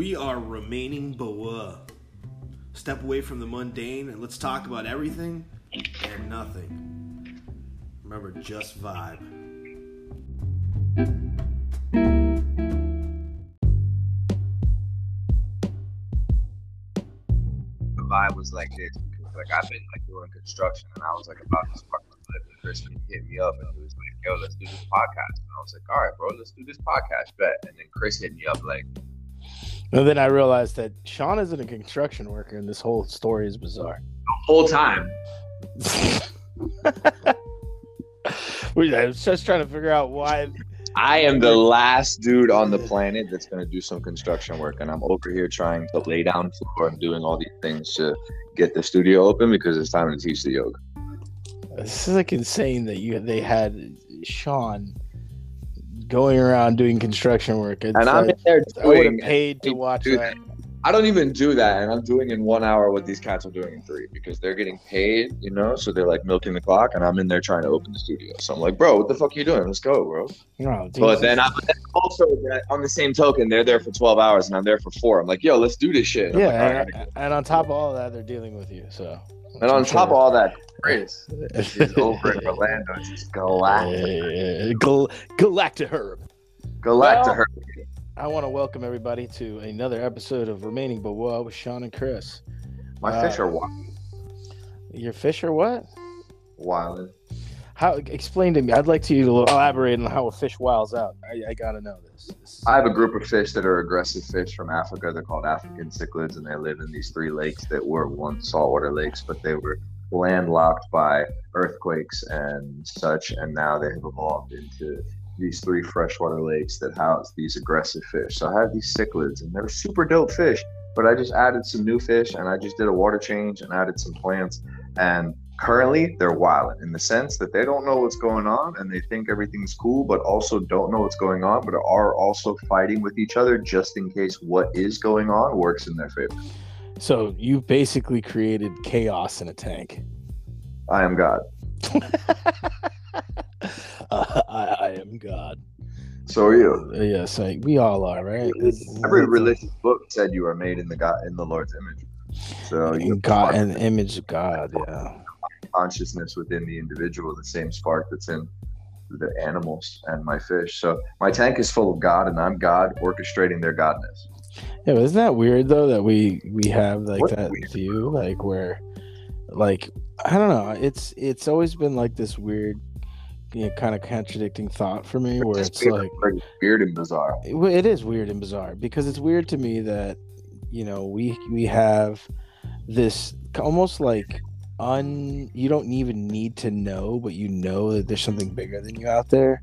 We are remaining Bawa. Step away from the mundane and let's talk about everything and nothing. Remember, just vibe. the vibe was like this. because, Like I've been like doing construction, and I was like about to spark my clip, and Chris hit me up, and he was like, "Yo, let's do this podcast." And I was like, "All right, bro, let's do this podcast." Bet. And then Chris hit me up like, And then I realized that Sean isn't a construction worker, and this whole story is bizarre. the whole time. We- I was just trying to figure out why. I am the last dude on the planet that's gonna do some construction work, and I'm over here trying to lay down floor and doing all these things to get the studio open because it's time to teach the yoga. This is like insane that you they had Sean going around doing construction work. It's And I'm in like, there I would have paid to watch Dude, that. I don't even do that, and I'm doing in one hour what these cats are doing in three because they're getting paid, you know. So they're like milking the clock, and I'm in there trying to open the studio. So I'm like, bro, what the fuck are you doing? Let's go, bro. No, dude, But then I'm also uh, on the same token, they're there for 12 hours, and I'm there for four. I'm like, yo, let's do this shit. I'm yeah, like, "All right, and, and on top of all that, they're dealing with you. So, and on top of all that, Chris is over in Orlando, just galactic, Gal- Galactic Herb. galactic. Well- her. I want to welcome everybody to another episode of Remaining Bawa with Sean and Chris. My uh, fish are wild. Your fish are what? Wilding. How? Explain to me. I'd like to you to elaborate on how a fish wiles out. I, I gotta know this. I have a group of fish that are aggressive fish from Africa. They're called African cichlids, and they live in these three lakes that were once saltwater lakes, but they were landlocked by earthquakes and such, and now they have evolved into these three freshwater lakes that house these aggressive fish. So I have these cichlids, and they're super dope fish. But I just added some new fish, and I just did a water change and added some plants, and currently they're wild in the sense that they don't know what's going on and they think everything's cool but also don't know what's going on but are also fighting with each other just in case what is going on works in their favor so you basically created chaos in a tank. i am god Uh, I, I am God. so are you Yes, I, we all are, right? every religious book said you are made in the god in the lord's image so you In God and image of God. Yeah. Consciousness within the individual the same spark that's in the animals and my fish. So my tank is full of god and i'm god orchestrating their godness. Yeah, but isn't that weird though that we we have like What's that weird? view, like where, like I don't know, it's it's always been like this weird, you know, kind of contradicting thought for me, where it's like weird and bizarre. It, it is weird and bizarre because it's weird to me that you know we we have this almost like un you don't even need to know but you know that there's something bigger than you out there.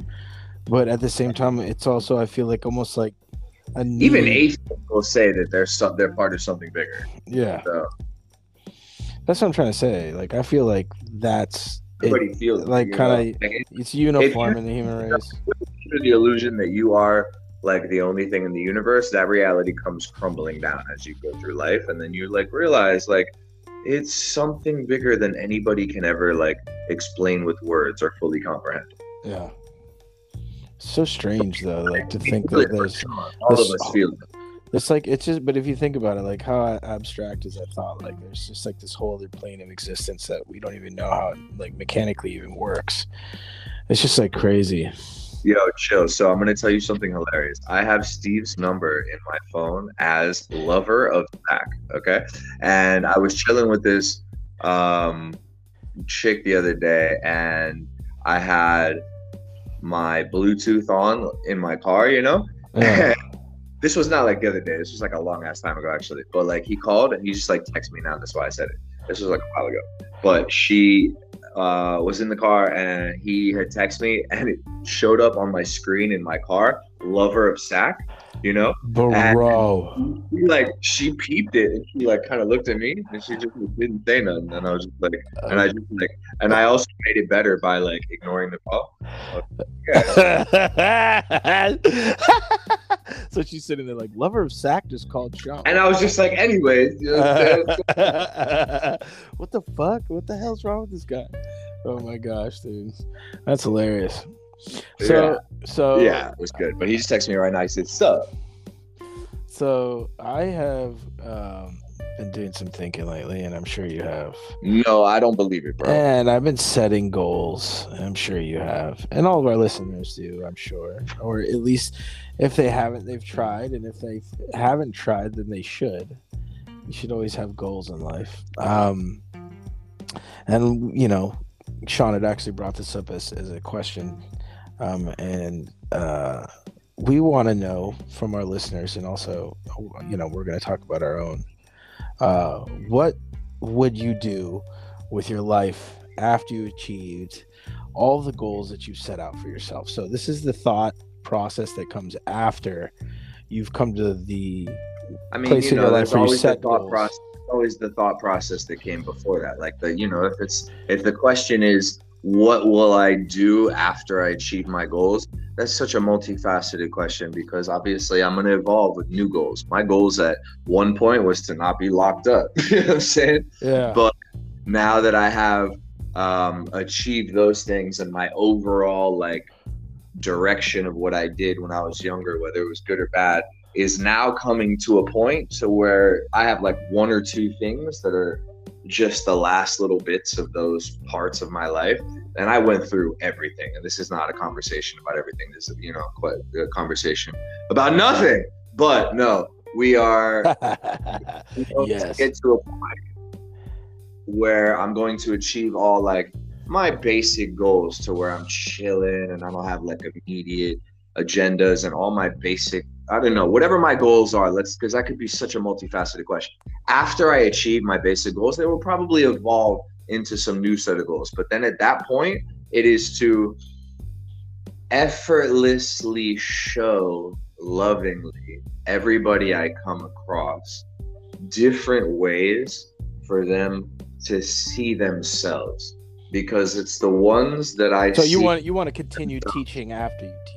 But at the same time it's also i feel like almost like a even atheists will say that they're some, they're part of something bigger. Yeah. So that's what i'm trying to say. Like i feel like that's it, everybody feels like kinda- Like, it's uniform in the human race. the illusion that you are like the only thing in the universe. That reality comes crumbling down as you go through life. And then you like realize like it's something bigger than anybody can ever like explain with words or fully comprehend yeah so strange though like to think that there's all this- of us feel it. It's like it's just, but if you think about it, like how abstract is that thought? Like there's just like this whole other plane of existence that we don't even know how it, like mechanically even works. It's just like crazy. Yo, chill. So I'm gonna tell you something hilarious. I have Steve's number in my phone as lover of Zach. Okay, and I was chilling with this um chick the other day, and I had my Bluetooth on in my car. You know, Yeah. this was not like the other day. This was like a long ass time ago, actually. But like he called and he just like texted me now. That's why I said it. This was like a while ago. But she uh, was in the car and he had texted me and it showed up on my screen in my car. Lover of sack, you know. Bro, He, like she peeped it and she like kind of looked at me and she just didn't say nothing. And I was just like, and I just like, and I also made it better by like ignoring the call. so she's sitting there like, lover of sack just called Sean. And I was just like, anyways, you know what what the fuck? What the hell's wrong with this guy? Oh my gosh, dude, that's hilarious. So, so yeah, it was good. But he just texted me right now. He said, "Sup." So I have um, been doing some thinking lately, and I'm sure you have. No, I don't believe it, bro. And I've been setting goals. I'm sure you have, and all of our listeners do. I'm sure, or at least if they haven't, they've tried, and if they haven't tried, then they should. You should always have goals in life. Um, and you know, Sean had actually brought this up as, as a question, um, and uh, we want to know from our listeners, and also, you know, we're going to talk about our own. Uh, what would you do with your life after you achieved all the goals that you've set out for yourself? So this is the thought process that comes after you've come to the I mean, place you in know, your life where you always the set thought goals. process. Always the thought process that came before that. Like the, you know, if it's if the question is what will I do after I achieve my goals, that's such a multifaceted question because obviously I'm going to evolve with new goals. My goals at one point was to not be locked up. you know what I'm saying? yeah But now that I have um, achieved those things and my overall like direction of what I did when I was younger, whether it was good or bad, is now coming to a point to where I have like one or two things that are just the last little bits of those parts of my life. And I went through everything. And this is not a conversation about everything. This is, you know, quite a conversation about nothing. But no, we are going to Yes. get to a point where I'm going to achieve all like my basic goals to where I'm chilling and I don't have like immediate agendas and all my basic I don't know. Whatever my goals are let's because that could be such a multifaceted question. After I achieve my basic goals they will probably evolve into some new set of goals. But then at that point it is to effortlessly show lovingly everybody I come across different ways for them to see themselves. Because it's the ones that I so you see- want you want to continue teaching after you teach.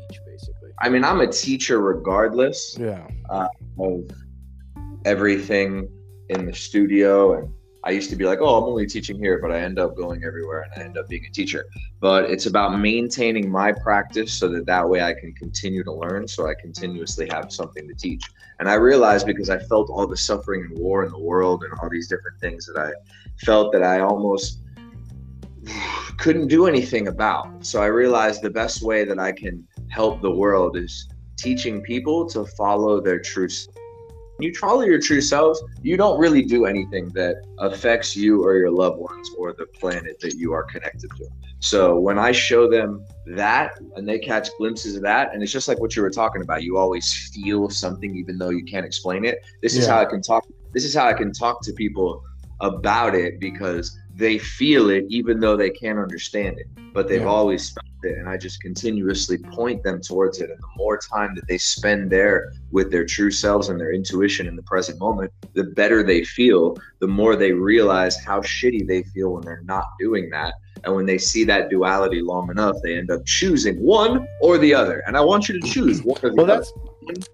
I mean I'm a teacher regardless Yeah. Uh, of everything in the studio and I used to be like, oh, I'm only teaching here, but I end up going everywhere and I end up being a teacher. But it's about maintaining my practice so that that way I can continue to learn, so I continuously have something to teach. And I realized because I felt all the suffering and war in the world and all these different things that I felt that I almost couldn't do anything about. So I realized the best way that I can help the world is teaching people to follow their true s- when you follow your true selves, you don't really do anything that affects you or your loved ones or the planet that you are connected to. So when I show them that and they catch glimpses of that, and it's just like what you were talking about, you always feel something even though you can't explain it. This is how I can talk. This is how I can talk to people about it because they feel it even though they can't understand it, but they've Yeah. always felt it. And I just continuously point them towards it. And the more time that they spend there with their true selves and their intuition in the present moment, the better they feel, the more they realize how shitty they feel when they're not doing that. And when they see that duality long enough, they end up choosing one or the other. And I want you to choose one or the Well, other. that's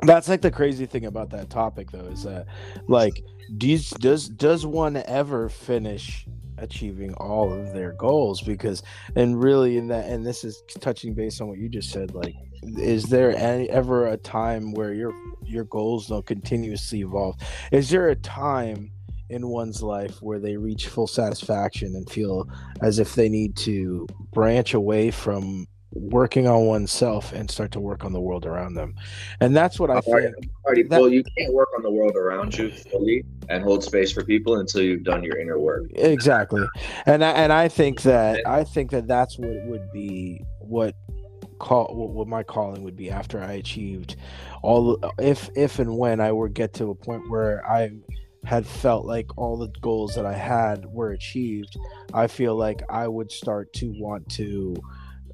that's like the crazy thing about that topic, though, is that like, does does does one ever finish achieving all of their goals? Because, and really, in that, and this is touching base on what you just said. Like, is there any ever a time where your your goals don't continuously evolve? Is there a time? in one's life where they reach full satisfaction and feel as if they need to branch away from working on oneself and start to work on the world around them. And that's what I think. Already, that- well, you can't work on the world around you fully and hold space for people until you've done your inner work. Exactly. And I, and I think that I think that that's what would be what call what, what my calling would be after I achieved all if if and when I were get to a point where I had felt like all the goals that I had were achieved, I feel like I would start to want to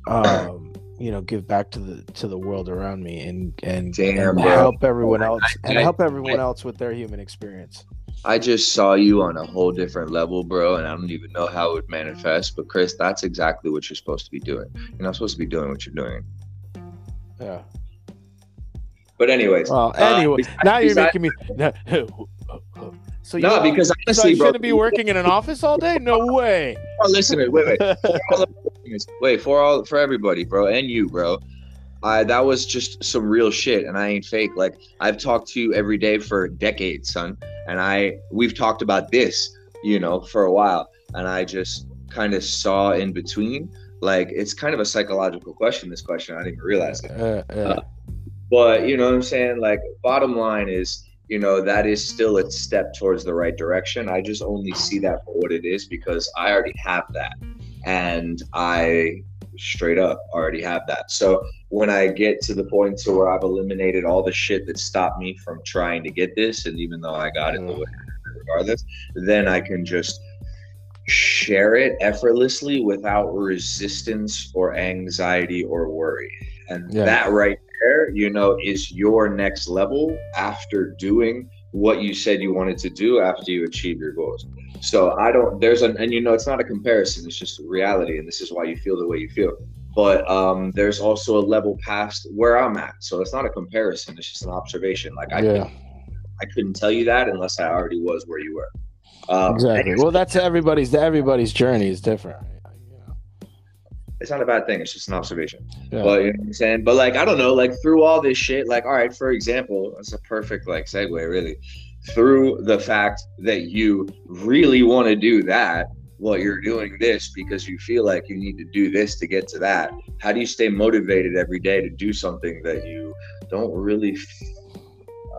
um you know give back to the to the world around me and and, Damn, and help everyone I- else and help everyone I- else with their human experience. I just saw you on a whole different level, bro, and I don't even know how it would manifest. But Chris, that's exactly what you're supposed to be doing. You're not supposed to be doing what you're doing. Yeah. But anyways, Well, uh, besides- now you're besides- making me. So you no, want- because so I honestly, bro, shouldn't be working in an office all day? No way. Oh, listen, wait, wait. All the listeners- wait for all for everybody, bro, and you, bro. I that was just some real shit, and I ain't fake. Like I've talked to you every day for decades, son, and I we've talked about this, you know, for a while, and I just kind of saw in between. Like it's kind of a psychological question. This question, I didn't even realize it. Uh, uh, Uh, But you know what I'm saying? Like bottom line is, you know, that is still a step towards the right direction. I just only see that for what it is because I already have that. And I straight up already have that. So when I get to the point to where I've eliminated all the shit that stopped me from trying to get this, and even though I got it the mm. way regardless, then I can just share it effortlessly without resistance or anxiety or worry. And Yeah. that right there, you know, is your next level after doing what you said you wanted to do after you achieve your goals. So I don't there's an and you know it's not a comparison, it's just reality and this is why you feel the way you feel. But um there's also a level past where I'm at. So it's not a comparison, it's just an observation. Like I yeah, couldn't, I couldn't tell you that unless I already was where you were. Um, exactly. Well, that's everybody's. Everybody's journey is different. It's not a bad thing, it's just an observation. Yeah. But you know what I'm saying? But like I don't know, like through all this shit, like all right, for example, that's a perfect like segue, really. Through the fact that you really want to do that, well, you're doing this because you feel like you need to do this to get to that. How do you stay motivated every day to do something that you don't really?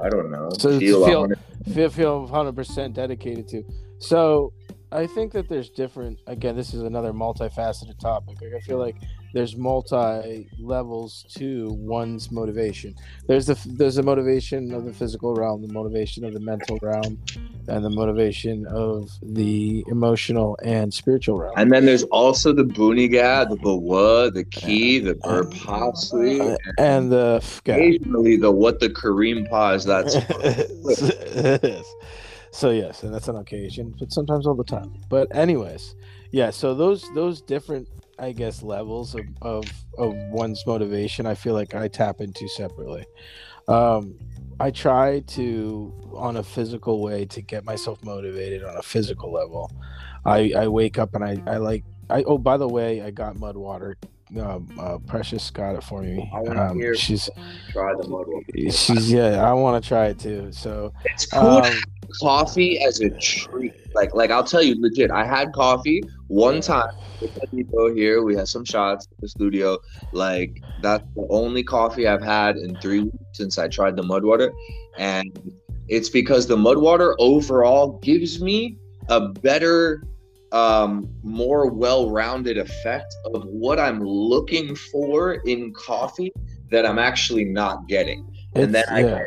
I don't know. So feel, feel- 100 feel feel 100% dedicated to. So I think that there's different. Again, this is another multifaceted topic. Like I feel like there's multi levels to one's motivation. There's the there's the motivation of the physical realm, the motivation of the mental realm, and the motivation of the emotional and spiritual realm. And then there's also the Buniga, the Bawa, the Key, the Burpasli, Uh, and the occasionally the what the Kareem pause. That's so yes, and that's on occasion, but sometimes all the time. But anyways, yeah. So those those different, I guess, levels of of, of one's motivation, I feel like I tap into separately. Um, I try to, on a physical way, to get myself motivated on a physical level. I I wake up and I I like I oh by the way I got mud water. Um, uh, Precious got it for me. Um, hear- she's try the mud. She's yeah, I want to try it too. So It's cool um, coffee as a treat. Like, like I'll tell you, legit. I had coffee one time with the people here. We had some shots at the studio. Like, that's the only coffee I've had in three weeks since I tried the mud water, and it's because the mud water overall gives me a better um more well-rounded effect of what i'm looking for in coffee that i'm actually not getting and then it's, I yeah.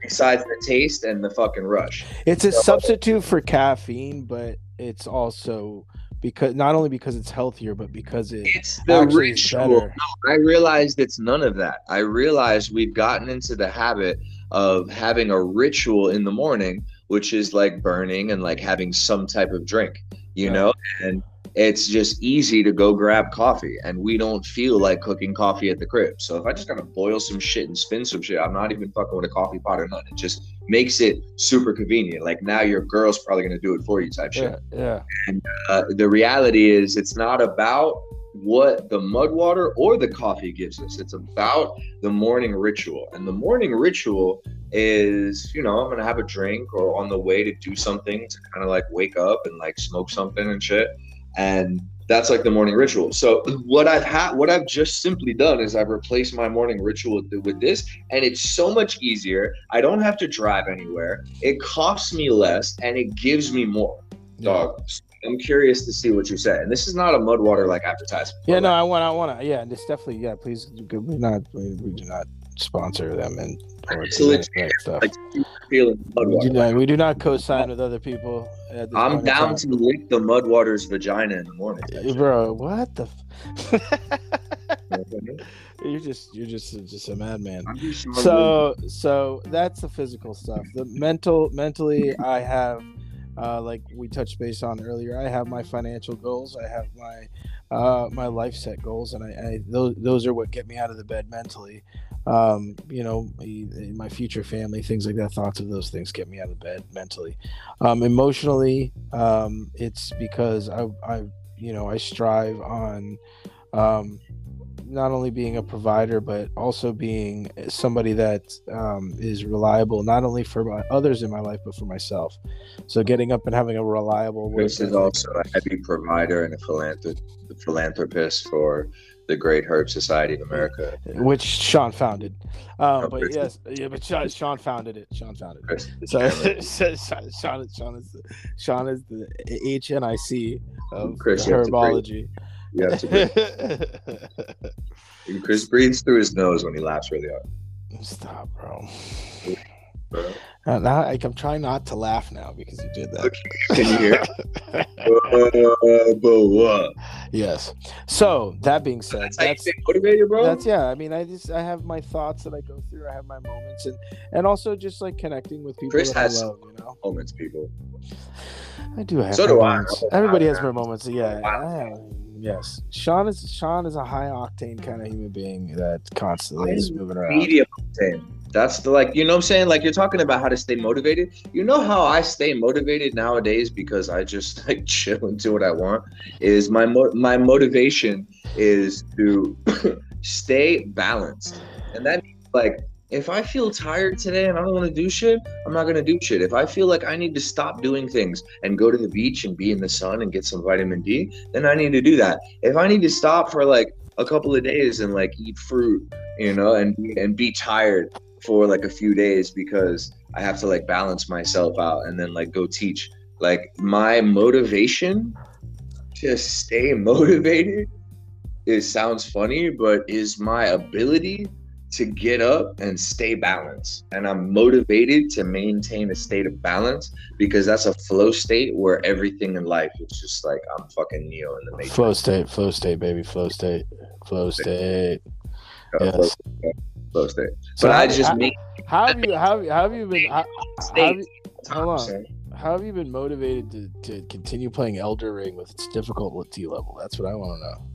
besides the taste and the fucking rush. it's a So- substitute for caffeine, but it's also because not only because it's healthier, but because it It's the ritual. I realized it's none of that. I realized we've gotten into the habit of having a ritual in the morning, which is like burning and like having some type of drink, you Right. know? And it's just easy to go grab coffee and we don't feel like cooking coffee at the crib. So if I just gotta boil some shit and spin some shit, I'm not even fucking with a coffee pot or nothing. It just makes it super convenient. Like now your girl's probably gonna do it for you type shit. Yeah, And uh, the reality is it's not about what the mud water or the coffee gives us. It's about the morning ritual. And the morning ritual is you know i'm gonna have a drink or on the way to do something to kind of like wake up and like smoke something and shit. And that's like the morning ritual. So what i've had what i've just simply done is i've replaced my morning ritual with, with this and it's so much easier. I don't have to drive anywhere. It costs me less and it gives me more. Dog. I'm curious to see what you say. And this is not a mud water like advertisement. Yeah, no, I want, I want to. Yeah, it's definitely. Yeah, please. We not, we, we do not sponsor them and it's- that stuff. like feeling We do not, we do not co-sign with other people. I'm down to lick the mud water's vagina in the morning. Uh, bro. What the? F- you're just, you're just, just a madman. just so so that's the physical stuff the mental mentally i have uh, like we touched base on earlier i have my financial goals i have my uh, my life set goals and I, I those, those are what get me out of the bed mentally. Um, you know my, future family things like that thoughts of those things get me out of bed mentally. Um, emotionally um, it's because I, I you know i strive on um, not only being a provider but also being somebody that um, is reliable not only for my, others in my life but for myself so getting up and having a reliable work Chris is also a heavy provider and a philanthrop- philanthropist for the Great Herb Society of America. which Sean founded. Um, Oh, but Chris. yes, yeah, but Sean, Sean founded it. Sean founded it. So, so Sean, Sean, is, Sean is the Sean is the HNIC of Chris, herbology. You have to breathe. Chris breathes through his nose when he laughs really hard. Stop, bro. Bro. Now I, I'm trying not to laugh now because you did that. Can you hear? Uh, but what? yes. So that being said, That's that's motivated, bro. that's yeah. I mean, I just I have my thoughts that I go through. I have my moments, and and also just like connecting with people Chris has- love. You know, moments, people. I do have. So do I. moments. Everybody has Wow. their moments. Yeah. Wow. I- yes. Sean is Sean is a high octane kind of human being that constantly is moving around. Medium octane. That's the like, you know what I'm saying? Like you're talking about how to stay motivated. You know how I stay motivated nowadays because I just like chill and do what I want. Is my mo- my motivation is to stay balanced, and that means like if I feel tired today and I don't want to do shit, I'm not gonna do shit. If I feel like I need to stop doing things and go to the beach and be in the sun and get some vitamin D, then I need to do that. If I need to stop for like a couple of days and like eat fruit, you know, and and be tired for like a few days because I have to like balance myself out and then like go teach. Like my motivation to stay motivated it sounds funny, but is my ability to get up and stay balanced. And I'm motivated to maintain a state of balance because that's a flow state where everything in life is just like I'm fucking Neo in the Matrix. Flow state, flow state, baby, flow state, flow state. Uh, Yes. flow, flow state. So But I just make how have you how, how have you been how, how have you, hold on. how have you been motivated to, to continue playing Elden Ring with its difficult T level? That's what I want to know.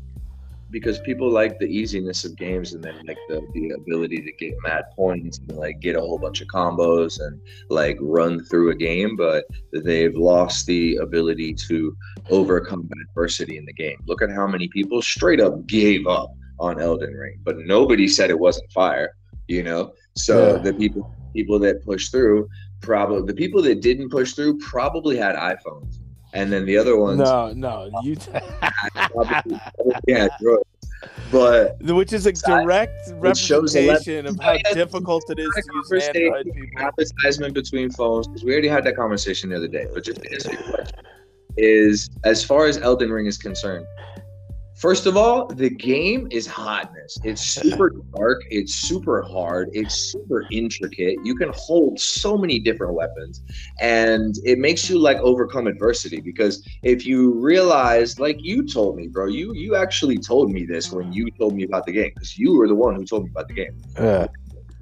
Because people like the easiness of games and then like the, the ability to get mad points and like get a whole bunch of combos and like run through a game but they've lost the ability to overcome adversity in the game. Look at how many people straight up gave up on elden ring but nobody said it wasn't fire you know? So Yeah. the people people that pushed through probably the people that didn't push through probably had iphones and then the other ones No, no, you. probably, probably had drugs. but Which is a uh, direct It representation of how Yeah, difficult it is to use conversation. Android people. advertisement between phones because we already had that conversation the other day. But just to answer your question, is as far as Elden Ring is concerned, first of all, the game is hotness. It's super dark. It's super hard. It's super intricate. You can hold so many different weapons, and it makes you like overcome adversity. Because if you realize, like you told me, bro, you you actually told me this when you told me about the game because you were the one who told me about the game Yeah.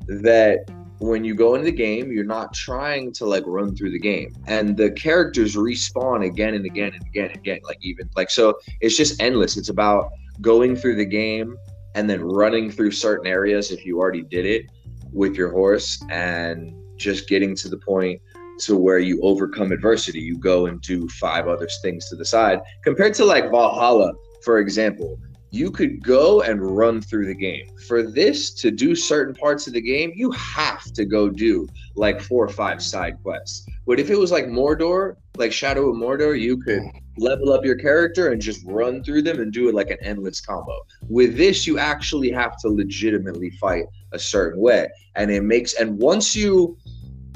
that when you go into the game, you're not trying to like run through the game, and the characters respawn again and again and again and again. Like even like so, it's just endless. It's about going through the game and then running through certain areas if you already did it with your horse, and just getting to the point to where you overcome adversity. You go and do five other things to the side. Compared to like Valhalla, for example, you could go and run through the game. For this to do certain parts of the game, you have to go do like four or five side quests. But if it was like Mordor, like Shadow of Mordor, you could level up your character and just run through them and do it like an endless combo. With this, you actually have to legitimately fight a certain way. And it makes, and once you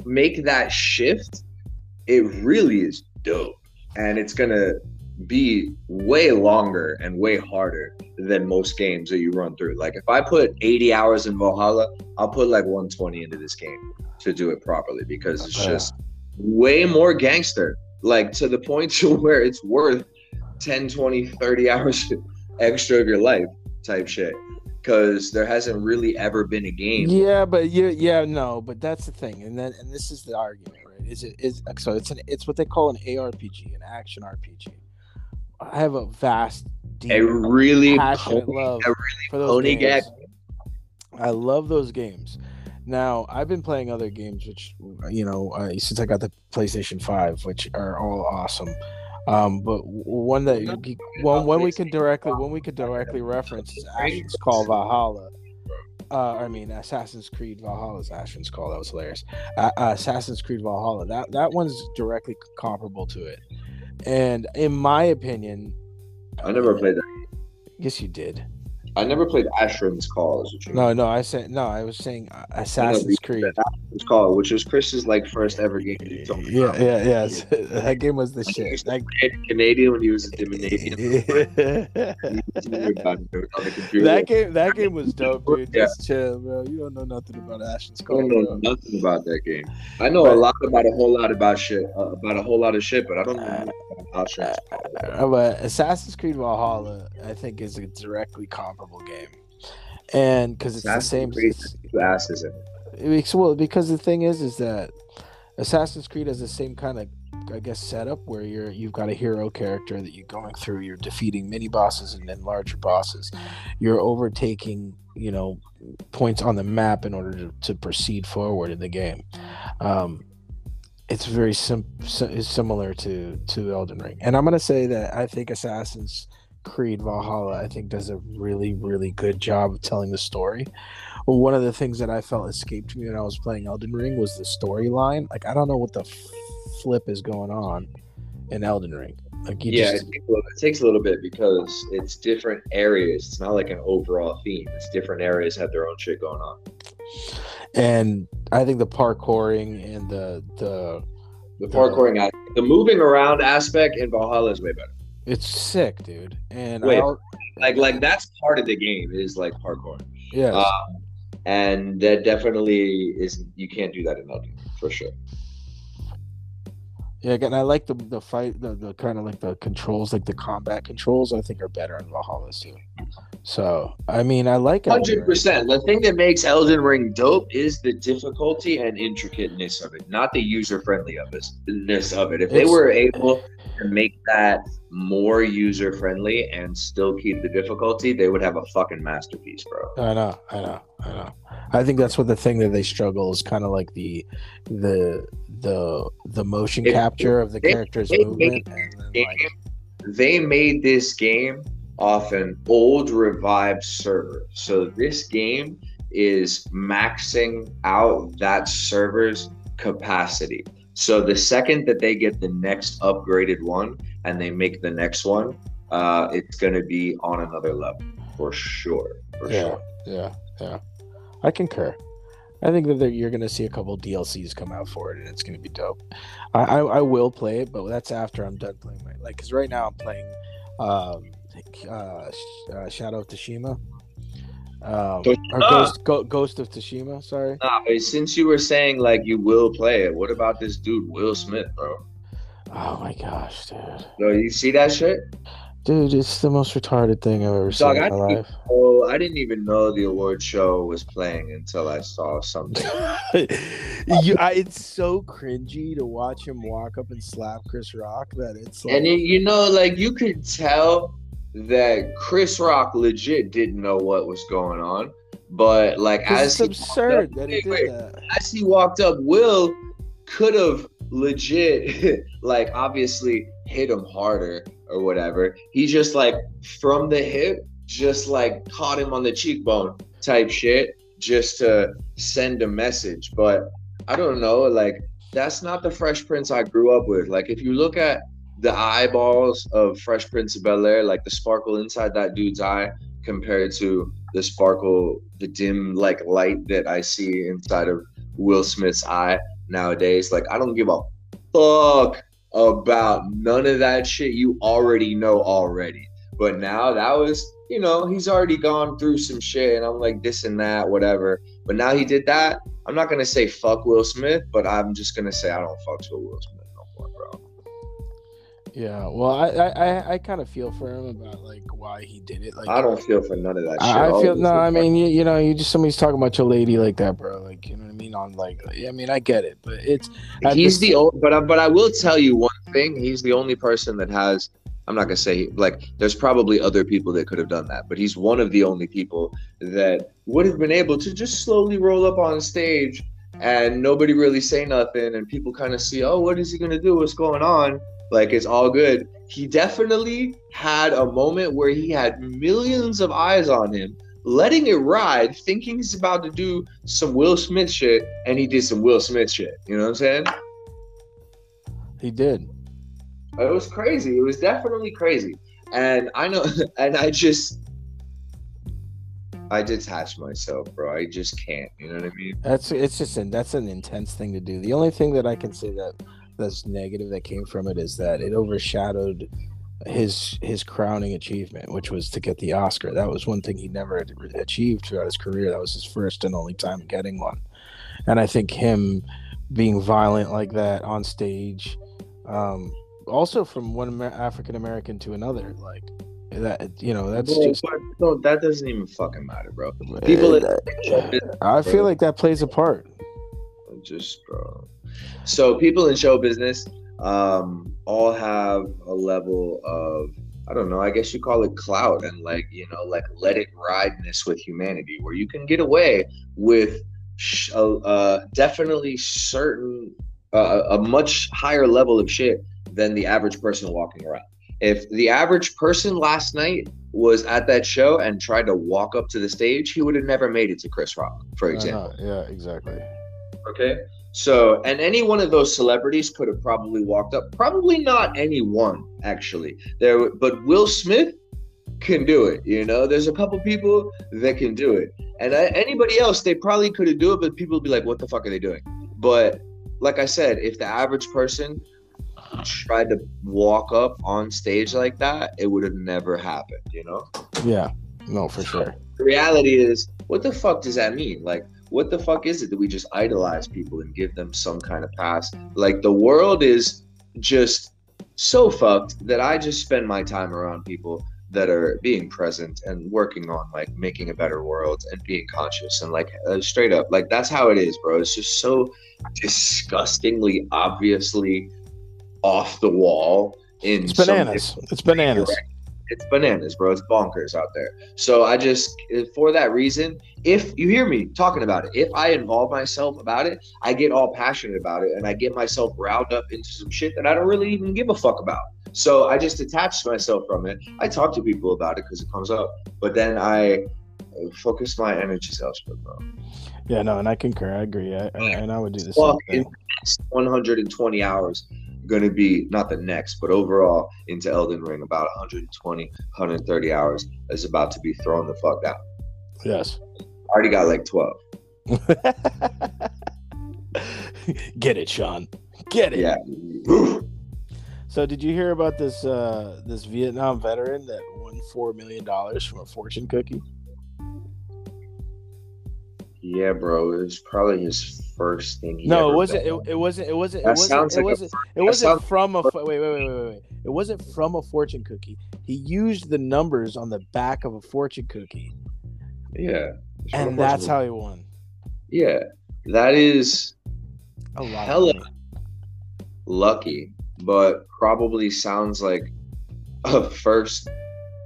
make that shift, it really is dope. And it's going to be way longer and way harder than most games that you run through. Like if I put 80 hours in Valhalla, I'll put like 120 into this game to do it properly because it's just way more gangster. Like to the point to where it's worth 10, 20, 30 hours extra of your life type shit. Cause there hasn't really ever been a game. Yeah, but yeah, yeah, no, but that's the thing, and then and this is the argument, right? Is it is so? It's an it's what they call an ARPG, an action RPG. I have a vast, deep, A really passionate pony- love really for those pony games. gag. I love those games. Now I've been playing other games, which you know, uh, since I got the PlayStation Five, which are all awesome. Um, but one that you, one one we can directly one we could directly reference is Ashen's Call Valhalla. Uh, I mean Assassin's Creed Valhalla's Ashen's Call. That was hilarious. Uh, uh, Assassin's Creed Valhalla. That that one's directly comparable to it. And in my opinion, I never played that. yes, you did. I never played Ashram's Call. No, no, I said no. I was saying uh, Assassin's Creed. Ashram's Call, which was Chris's like first ever game. Yeah, about. yeah, yeah. that game was the shit. That, Canadian when he was a Canadian. that game, that game was dope, dude. Yeah. Just chill, bro. You don't know nothing about Ashen's I don't know Bro. nothing about that game. I know a lot about a whole lot about shit, uh, about a whole lot of shit, but I don't know Uh, but Assassin's Creed Valhalla, I think, is a directly comparable game, and because it's the same. Assassin's Creed Two asses in it. it makes- well, because the thing is, is that Assassin's Creed has the same kind of, I guess, setup where you're you've got a hero character that you're going through. You're defeating mini bosses and then larger bosses. You're overtaking, you know, points on the map in order to, to proceed forward in the game. Um, it's very sim- si- similar to to Elden Ring, and I'm gonna say that I think Assassin's Creed Valhalla, I think, does a really really good job of telling the story. Well, one of the things that I felt escaped me when I was playing Elden Ring was the storyline. Like I don't know what the f- flip is going on in Elden Ring. Like Yeah, just it takes, little, it takes a little bit because it's different areas. It's not like an overall theme. It's different areas have their own shit going on. And I think the parkouring and the the The parkouring, aspect- the moving around aspect in Valhalla is way better. it's sick, dude. And Wait. Like, like that's part of the game is like parkour, yes. um, and that definitely is. You can't do that in Elden for sure. Yeah, again, I like the the fight, the, the kind of like the controls, like the combat controls. I think are better in Valhalla too. So, I mean, I like hundred percent. The thing that makes Elden Ring dope is the difficulty and intricateness of it, not the user friendly of it. of it. If they It's- were able to make that more user friendly and still keep the difficulty, they would have a fucking masterpiece, bro. I know, I know, I know. I think that's what the thing that they struggle is kind of like the the the the motion If- capture of the they- character's they movement. make And then, Game, like, they made this game off an old revived server, so this game is maxing out that server's capacity. So the second that they get the next upgraded one and they make the next one, uh, it's going to be on another level for sure. For Yeah. sure. yeah, yeah. I concur. I think that you're going to see a couple DLCs come out for it, and it's going to be dope. I, I I will play it, but that's after I'm done playing my like. Because right now I'm playing um, uh, uh, Shadow of Tsushima. Um, or Ghost, Go, Ghost of Tsushima. Sorry. Nah, since you were saying like you will play it, what about this dude Will Smith, bro? Oh my gosh, dude. Bro, you see that shit? Dude, it's the most retarded thing I've ever Dog, seen in I my think- life. Oh, I didn't even know the award show was playing until I saw something. you, I, it's so cringy to watch him walk up and slap Chris Rock that it's like, And it, you know, like you could tell that Chris Rock legit didn't know what was going on. But like 'cause as it's he, absurd that he Wait, did wait. that. as he walked up, Will could have legit like obviously hit him harder or whatever. He just like from the hip, just like caught him on the cheekbone type shit, just to send a message. But I don't know, like that's not the Fresh Prince I grew up with. Like if you look at the eyeballs of Fresh Prince of Bel Air, like the sparkle inside that dude's eye compared to the sparkle, the dim like light that I see inside of Will Smith's eye nowadays. Like I don't give a fuck about none of that shit you already know already. But now that was, you know, he's already gone through some shit and I'm like this and that, whatever. But now he did that. I'm not gonna say fuck Will Smith, but I'm just gonna say I don't fuck with Will Smith no more, bro. Yeah, well, I I, I, kind of feel for him about like why he did it. Like I don't feel for none of that shit. I, I feel no. I mean, you, you know, you just somebody's talking about your lady like that, bro. Like you know what I mean? On like, I mean, I get it, but it's he's the only, but I, but I will tell you one thing. He's the only person that has. I'm not gonna say like. There's probably other people that could have done that, but he's one of the only people that would have been able to just slowly roll up on stage and nobody really say nothing, and people kind of see, oh, what is he gonna do? What's going on? Like it's all good. He definitely had a moment where he had millions of eyes on him, letting it ride, thinking he's about to do some Will Smith shit, and he did some Will Smith shit. You know what I'm saying? He did. It was crazy. It was definitely crazy. And I know, and I just, I detach myself, bro. I just can't. You know what I mean? That's it's just an that's an intense thing to do. The only thing that I can say that that's negative that came from it is that it overshadowed his his crowning achievement, which was to get the Oscar. That was one thing he never had achieved throughout his career. That was his first and only time getting one. And I think him being violent like that on stage, um, also from one African American to another, like that, you know, that's Bro, just. no, that doesn't even fucking matter, bro. People that I feel like that plays a part. just bro. So people in show business um all have a level of I don't know, I guess you call it clout and like, you know, like let it rideness with humanity where you can get away with sh- uh, uh definitely certain uh, a much higher level of shit than the average person walking around. If the average person last night was at that show and tried to walk up to the stage, he would have never made it to Chris Rock, for example. Uh, yeah, exactly. Okay. So, and any one of those celebrities could have probably walked up. Probably not any one, actually. There, but Will Smith can do it. You know, there's a couple people that can do it, and I, anybody else, they probably could have do it, but people would be like, "What the fuck are they doing?" But like I said, if the average person tried to walk up on stage like that, it would have never happened. You know Yeah, no, for sure. the reality is, what the fuck does that mean? Like, what the fuck is it that we just idolize people and give them some kind of pass? Like, the world is just so fucked that I just spend my time around people that are being present and working on like making a better world and being conscious and like uh, straight up like that's how it is bro it's just so disgustingly obviously off the wall in It's bananas. It's bananas. It's bananas, bro. It's bonkers out there. So I just, eh, for that reason, if you hear me talking about it, if I involve myself about it, I get all passionate about it and I get myself riled up into some shit that I don't really even give a fuck about. So I just detach myself from it. I talk to people about it because it comes up, but then I focus my energies elsewhere, bro. Yeah, no, and I concur. I agree. I, I, and I would do the same Fuck, thing. next 120 hours, going to be not the next, but overall into Elden Ring, about 120, 130 hours is about to be thrown the fuck out. Yes. I already got like 12. Get it, Sean. Get it. Yeah. So, did you hear about this uh, this Vietnam veteran that won four million dollars from a fortune cookie? Yeah, bro. It was probably his first thing. He no, it wasn't. It, it wasn't. It wasn't. It That wasn't. sounds It like a wasn't. It wasn't from a. Wait, wait, wait, wait, wait, wait. It wasn't from a fortune cookie. He used the numbers on the back of a fortune cookie, yeah. And that's how he won. Yeah. That is A lot. Hella- lucky, but probably sounds like a first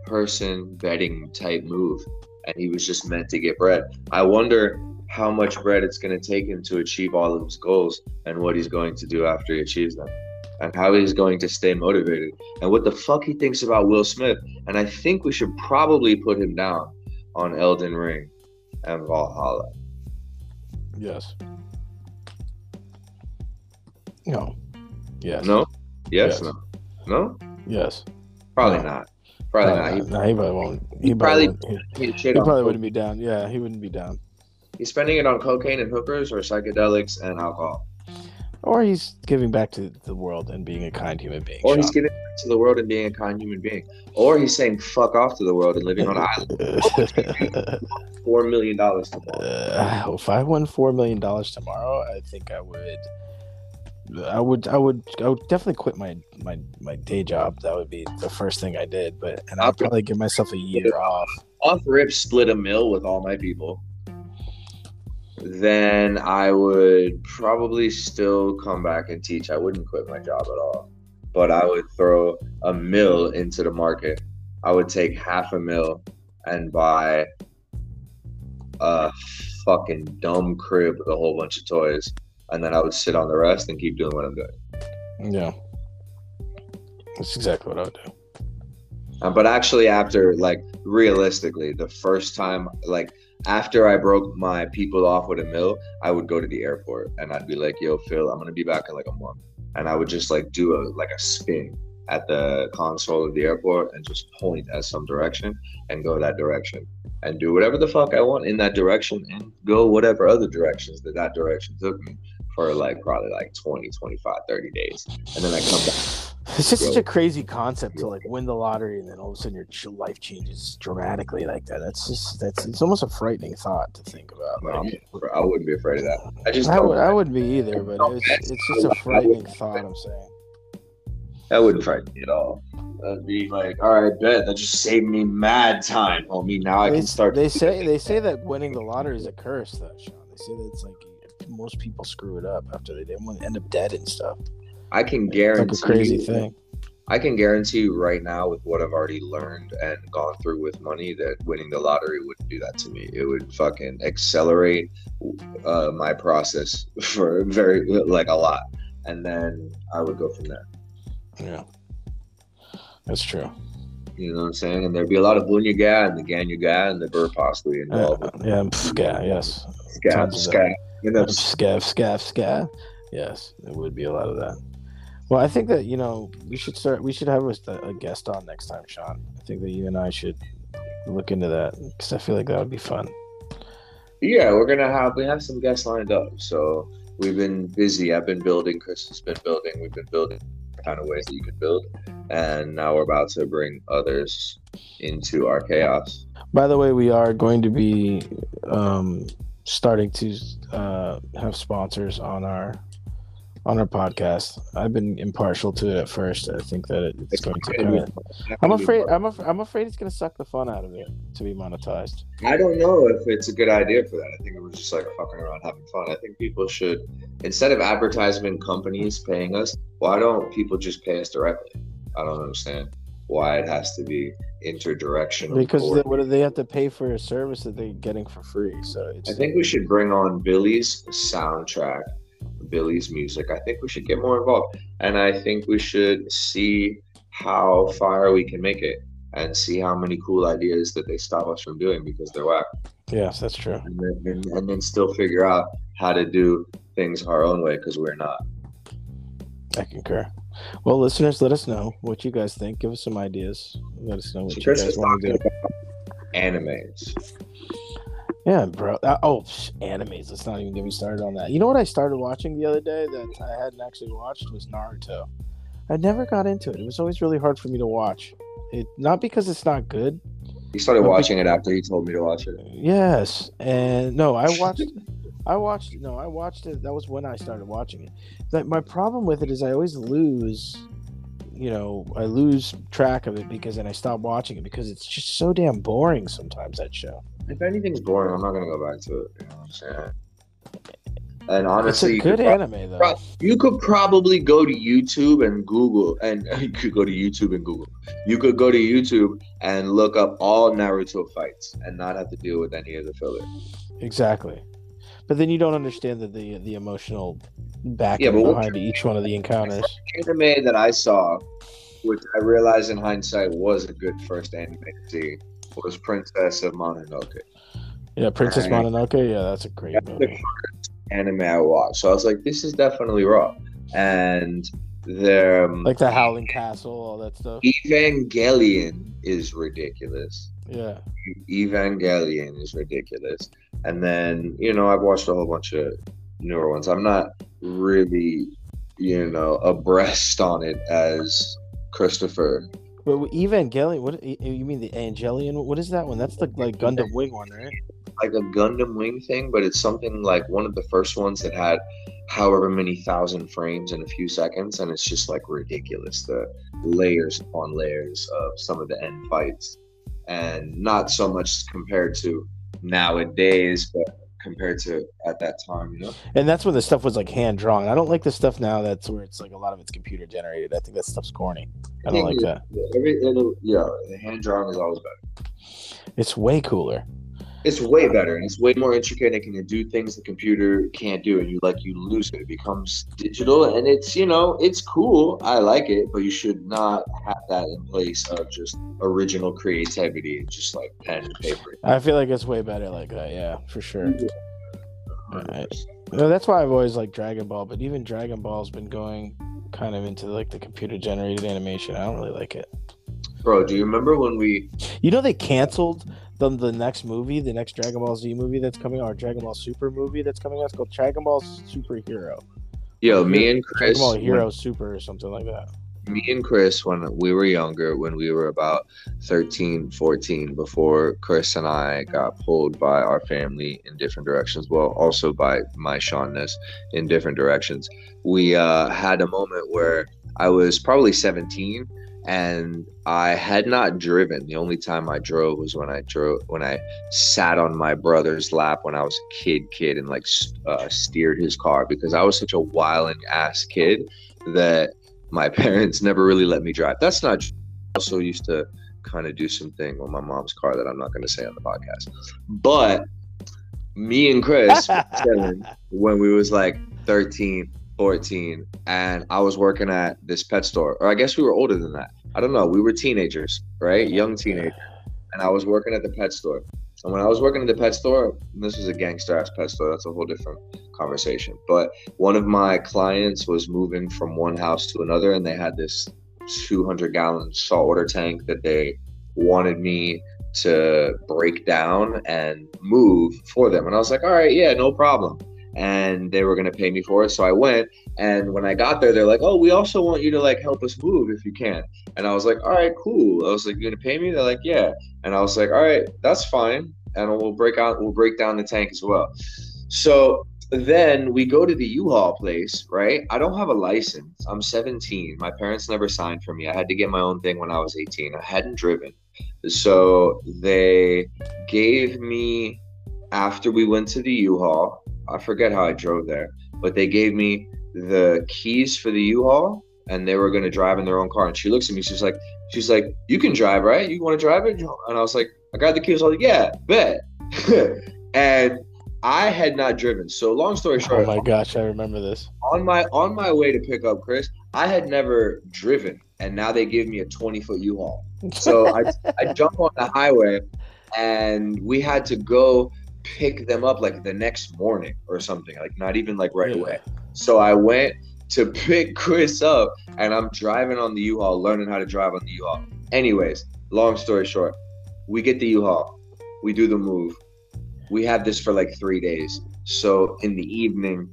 person betting type move. And he was just meant to get bread. I wonder how much bread it's going to take him to achieve all of his goals and what he's going to do after he achieves them and how he's going to stay motivated and what the fuck he thinks about Will Smith. And I think we should probably put him down on Elden Ring and Valhalla. Yes. No. Yes. No? Yes, Yes. no. No? Yes. Probably No. not. Probably No, not. He, no, he probably won't. He, he probably. probably- wouldn't- he, He, shit he on probably wouldn't be down. Yeah, he wouldn't be down. He's spending it on cocaine and hookers or psychedelics and alcohol. Or he's giving back to the world and being a kind human being. Or he's giving back to the world and being a kind human being. Or he's saying fuck off to the world and living on an island. Four million dollars tomorrow. Uh, if I won four million dollars tomorrow, I think I would. I would. I would. I would definitely quit my my my day job. That would be the first thing I did. But and I'd probably give myself a year off. Off rip split a mill with all my people. Then I would probably still come back and teach. I wouldn't quit my job at all. But I would throw a mill into the market. I would take half a mill and buy a fucking dumb crib with a whole bunch of toys. And then I would sit on the rest and keep doing what I'm doing. Yeah. That's exactly what I would do. Uh, but actually, after like realistically, the first time, like after I broke my people off with a mill, I would go to the airport and I'd be like, "Yo, Phil, I'm gonna be back in like a month," and I would just like do a like a spin at the console of the airport and just point at some direction and go that direction and do whatever the fuck I want in that direction and go whatever other directions that that direction took me for like probably like 20, 25, 30 days. And then I come back. It's just such a crazy concept to like win the lottery and then all of a sudden your life changes dramatically like that. That's just that's it's almost a frightening thought to think about. Like, um, I wouldn't be afraid of that. I just I, would, I wouldn't be either, but it's, it's just a frightening thought. I'm saying. That wouldn't frighten me at all. That'd be like, all right, bet that just saved me mad time, homie. Now I They, can start. they say they say that winning the lottery is a curse, though, Sean. They say that it's like most people screw it up after they didn't end up dead and stuff. I can It's guarantee. like a crazy thing. I can guarantee you right now, with what I've already learned and gone through with money, that winning the lottery wouldn't do that to me. It would fucking accelerate uh, my process for very like a lot, and then I would go from there. Yeah, that's true. You know what I'm saying? And there'd be a lot of Bunyaga and the Ganyaga and the Burr possibly Uh, involved. yeah, pff, yeah, yes. Of scab. You know, Scav, scav, scav. Yes, it would be a lot of that. Well, I think that you know we should start. We should have a, a guest on next time, Sean. I think that you and I should look into that because I feel like that would be fun. Yeah, we're gonna have we have some guests lined up. So we've been busy. I've been building. Chris has been building. We've been building kind of ways that you can build, and now we're about to bring others into our chaos. By the way, we are going to be um, starting to uh, have sponsors on our on our podcast. I've been impartial to it at first. I think that it, it's going to kind of. I'm afraid. I'm, af- I'm afraid it's going to suck the fun out of it to be monetized. I don't know if it's a good idea for that. I think it was just like fucking around, having fun. I think people should, instead of advertisement companies paying us, why don't people just pay us directly? I don't understand why it has to be interdirectional. Because they, what do they have to pay for a service that they're getting for free? So it's I think we should bring on Billy's soundtrack, Billy's music. I think we should get more involved. And I think we should see how far we can make it and see how many cool ideas that they stop us from doing because they're whack. yes, that's true. And then, and, and then still figure out how to do things our own way because we're not. I concur. Well, listeners, let us know what you guys think. Give us some ideas. Let us know what you guys want to do. animes. Yeah, bro. Uh, oh, sh- animes. Let's not even get me started on that. You know what I started watching the other day that I hadn't actually watched was Naruto. I never got into it. It was always really hard for me to watch. It not because it's not good. He started watching it after he told me to watch it. Yes, and no, I watched. I watched. No, I watched it. That was when I started watching it. Like my problem with it is I always lose. You know, I lose track of it because then I stop watching it because it's just so damn boring sometimes. That show. If anything's boring, I'm not gonna go back to it. You know what I'm saying? And It's honestly, a good prob- anime though. Pro- You could probably go to YouTube and Google, and you could go to YouTube and Google. You could go to YouTube and look up all Naruto fights and not have to deal with any of the filler. Exactly. But then you don't understand the the, the emotional backing Yeah, behind each one of the encounters. Anime that I saw, which I realized in hindsight was a good first anime to see, was Princess of Mononoke. Yeah, Princess Right. Mononoke. Yeah, that's a great That's the movie. first anime I watched. So I was like, this is definitely raw. And the um, Like the Howling Castle, all that stuff. Evangelion is ridiculous. Yeah. Evangelion is ridiculous. And then, you know, I've watched a whole bunch of newer ones. I'm not really, you know, abreast on it as Christopher. But Evangelion, what you mean the Angelion? What is that one? That's the like Gundam Wing one, right? Like a Gundam Wing thing, but it's something like one of the first ones that had however many thousand frames in a few seconds, and it's just like ridiculous. The layers upon layers of some of the end fights, and not so much compared to nowadays, but compared to at that time, you know. And that's when the stuff was like hand drawn. I don't like the stuff now that's where it's like a lot of it's computer generated. I think that stuff's corny. I don't like that. Every, uh, yeah, the hand drawing is always better. It's way cooler. It's way better and it's way more intricate and it can do things the computer can't do and you like you lose it it becomes digital and it's you know it's cool i like it but you should not have that in place of just original creativity just like pen and paper I feel like it's way better like that. Yeah, for sure. Right. No, that's why I've always liked Dragon Ball, but even Dragon Ball's been going kind of into like the computer generated animation. I don't really like it. bro do you remember when we You know they canceled the the next movie, the next Dragon Ball Z movie that's coming out, or Dragon Ball Super movie that's coming out. It's called Dragon Ball Superhero. yo me and chris Dragon Ball Hero Super or something like that. me and Chris, when we were younger, when we were about 13, 14, before Chris and I got pulled by our family in different directions, well, also by my Shaunness in different directions, we uh, had a moment where I was probably 17 and I had not driven. The only time I drove was when I drove, when I sat on my brother's lap when I was a kid, kid, and like uh, steered his car because I was such a wild ass kid that my parents never really let me drive. That's not true. I also used to kind of do something with my mom's car that I'm not going to say on the podcast. But me and Chris when we was like 13, 14, and I was working at this pet store. Or I guess we were older than that. I don't know. We were teenagers, right? Young teenagers. And I was working at the pet store. And when I was working at the pet store, this was a gangster ass pet store. That's a whole different conversation. But one of my clients was moving from one house to another and they had this 200 gallon saltwater tank that they wanted me to break down and move for them and i was like all right yeah no problem and they were going to pay me for it so i went and when i got there they're like oh we also want you to like help us move if you can and i was like all right cool i was like you're going to pay me they're like yeah and i was like all right that's fine and we'll break out we'll break down the tank as well so then we go to the U-Haul place, right? I don't have a license. I'm 17. My parents never signed for me. I had to get my own thing when I was 18. I hadn't driven. So they gave me after we went to the U-Haul, I forget how I drove there, but they gave me the keys for the U-Haul and they were going to drive in their own car. And she looks at me she's like she's like you can drive right? You want to drive it? And i was like i got the keys. I was like yeah bet. And i had not driven. So long story Oh short my gosh, I remember this. on my on my way to pick up chris i had never driven and now they give me a 20 foot u-haul. So i i jump on the highway and we had to go pick them up like the next morning or something like not even like right away. So i went to pick chris up and i'm driving on the u-haul learning how to drive on the u-haul. Anyways long story short we get the u-haul. We do the move. We have this for like three days. So in the evening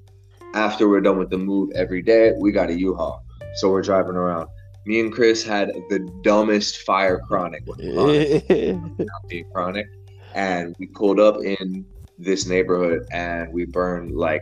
after we're done with the move every day we got a u-haul. So we're driving around. Me and chris had the dumbest fire chronic. Being chronic and we pulled up in this neighborhood and we burned like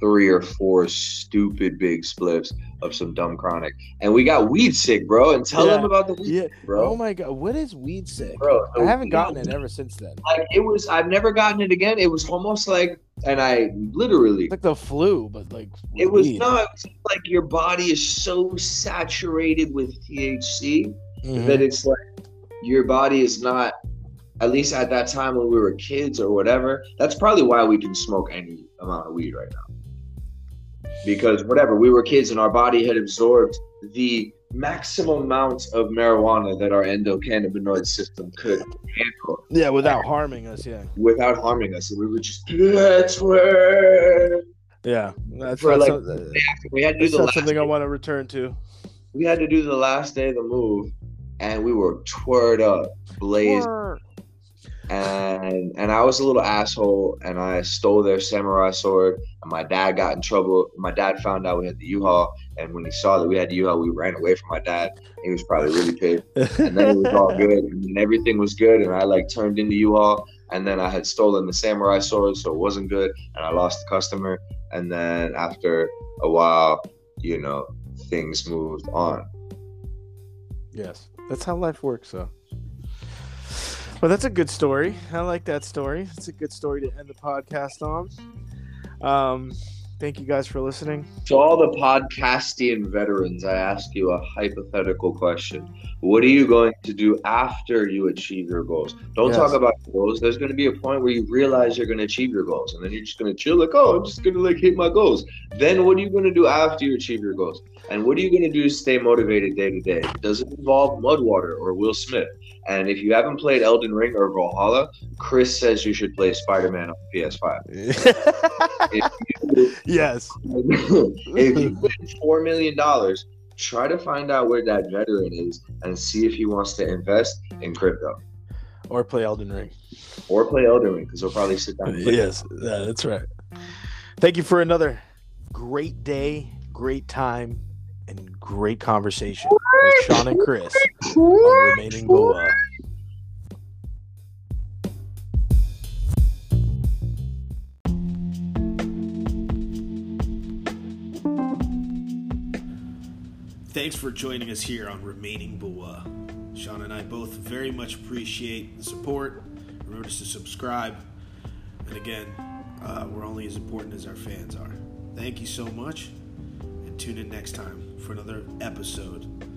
three or four stupid big spliffs of some dumb chronic and we got weed sick bro and tell Yeah. them about the weed yeah. bro Oh my god, what is weed sick? bro I haven't gotten it ever since then. like it was i've never gotten it again it was almost like and i literally It's like the flu, but like it was weed. no it was like your body is so saturated with thc Mhm. that it's like your body is not at least at that time when we were kids or whatever that's probably why we can smoke any amount of weed right now because whatever we were kids and our body had absorbed the maximum amount of marijuana that our endocannabinoid system could handle Yeah, without harming us. Yeah. without harming us and we were just that's where Yeah. That's For, not, like, some- uh, we had to do the last something I want to return to. we had to do the last day of the move and we were twirled up blazed and and I was a little asshole and I stole their samurai sword and my dad got in trouble. My dad found out we had the U-Haul and when he saw that we had the U-Haul, we ran away from my dad. He was probably really pissed. And then it was all good and then everything was good and I like turned into U-Haul and then I had stolen the samurai sword so it wasn't good and I lost the customer and then after a while, you know, things moved on. Yes, that's how life works. So, well, that's a good story. I like that story. It's a good story to end the podcast on. Um, Thank you guys for listening. To all the podcastian veterans, I ask you a hypothetical question. What are you going to do after you achieve your goals? Don't Yes. talk about goals. There's going to be a point where you realize you're going to achieve your goals, and then you're just going to chill, like, oh, I'm just going to like hit my goals. Then what are you going to do after you achieve your goals? And what are you going to do to stay motivated day to day? Does it involve Mudwater or Will Smith? And if you haven't played Elden Ring or Valhalla, Chris says you should play Spider Man on PS5. yes. if you win four million dollars, try to find out where that veteran is and see if he wants to invest in crypto Or play Elden Ring. or play Elden Ring because he'll probably sit down. And play Yes, yeah, that's right. Thank you for another great day, great time, and great conversation with Sean and Chris on Remaining Bawa. Thanks for joining us here on Remaining Bawa. Sean and I both very much appreciate the support. Remember to subscribe. And again, uh, we're only as important as our fans are. Thank you so much. And tune in next time for another episode